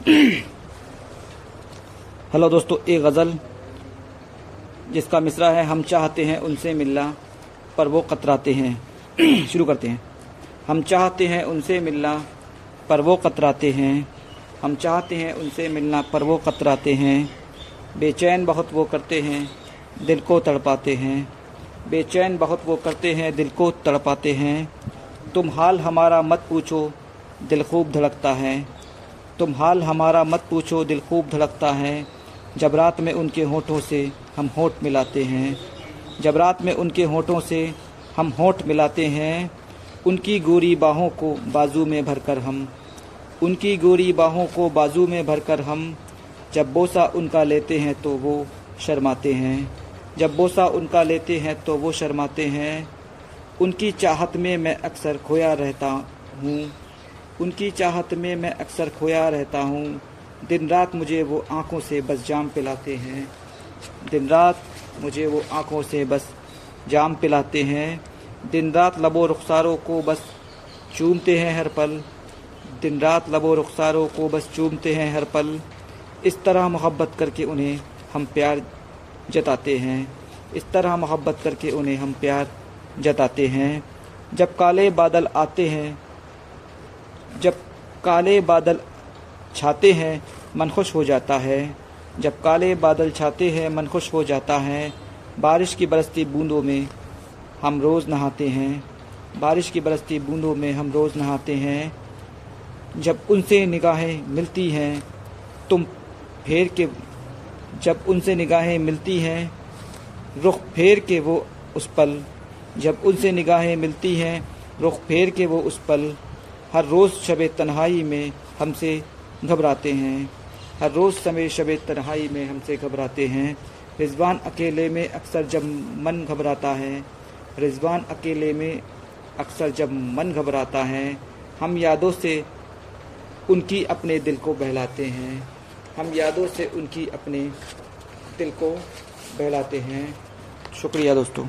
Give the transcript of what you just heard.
Hello दोस्तों एक गज़ल जिसका मिसरा है, हम चाहते हैं उनसे मिलना, पर वो कतराते हैं। शुरू करते हैं। हम चाहते हैं उनसे मिलना, पर वो कतराते हैं। हम चाहते हैं उनसे मिलना, पर वो कतराते हैं। बेचैन बहुत वो करते हैं, दिल को तड़पाते हैं। बेचैन बहुत वो करते हैं, दिल को तड़पाते हैं। तुम हाल हमारा मत पूछो, दिल खूब धड़कता है। तुम हाल हमारा मत पूछो, दिल खूब धड़कता है। जब रात में उनके होठों से हम होठ मिलाते हैं, जब रात में उनके होठों से हम होठ मिलाते हैं, उनकी गोरी बाहों को बाजू में भरकर हम, उनकी गोरी बाहों को बाजू में भरकर हम, जब बोसा उनका लेते हैं तो वो शर्माते हैं, जब बोसा उनका लेते हैं तो वो शर्माते हैं, उनकी चाहत में मैं अक्सर खोया रहता हूँ। उनकी चाहत में मैं अक्सर खोया रहता हूँ। दिन रात मुझे वो आँखों से बस जाम पिलाते हैं। दिन रात मुझे वो आँखों से बस जाम पिलाते हैं। दिन रात लबो रुखसारों को बस चूमते हैं हर पल। दिन रात लबो रुखसारों को बस चूमते हैं हर पल। इस तरह मोहब्बत करके उन्हें हम प्यार जताते हैं। इस तरह मोहब्बत करके उन्हें हम प्यार जताते हैं। जब काले बादल आते हैं जब काले बादल छाते हैं, मन खुश हो जाता है। जब काले बादल छाते हैं, मन खुश हो जाता है। बारिश की बरसती बूंदों में हम रोज़ नहाते हैं। बारिश की बरसती बूंदों में हम रोज़ नहाते हैं। जब उनसे निगाहें मिलती हैं, तुम फेर के, जब उनसे निगाहें मिलती हैं, रुख फेर के वो उस पल। जब उनसे निगाहें मिलती हैं, रुख फेर के वो उस पल। हर रोज़ शब तन्हाई में हमसे घबराते हैं। हर रोज़ समय शब तन्हाई में हमसे घबराते हैं। रिजवान अकेले में अक्सर जब मन घबराता है। रिजवान अकेले में अक्सर जब मन घबराता है, हम यादों से उनकी अपने दिल को बहलाते हैं। हम यादों से उनकी अपने दिल को बहलाते हैं। शुक्रिया दोस्तों।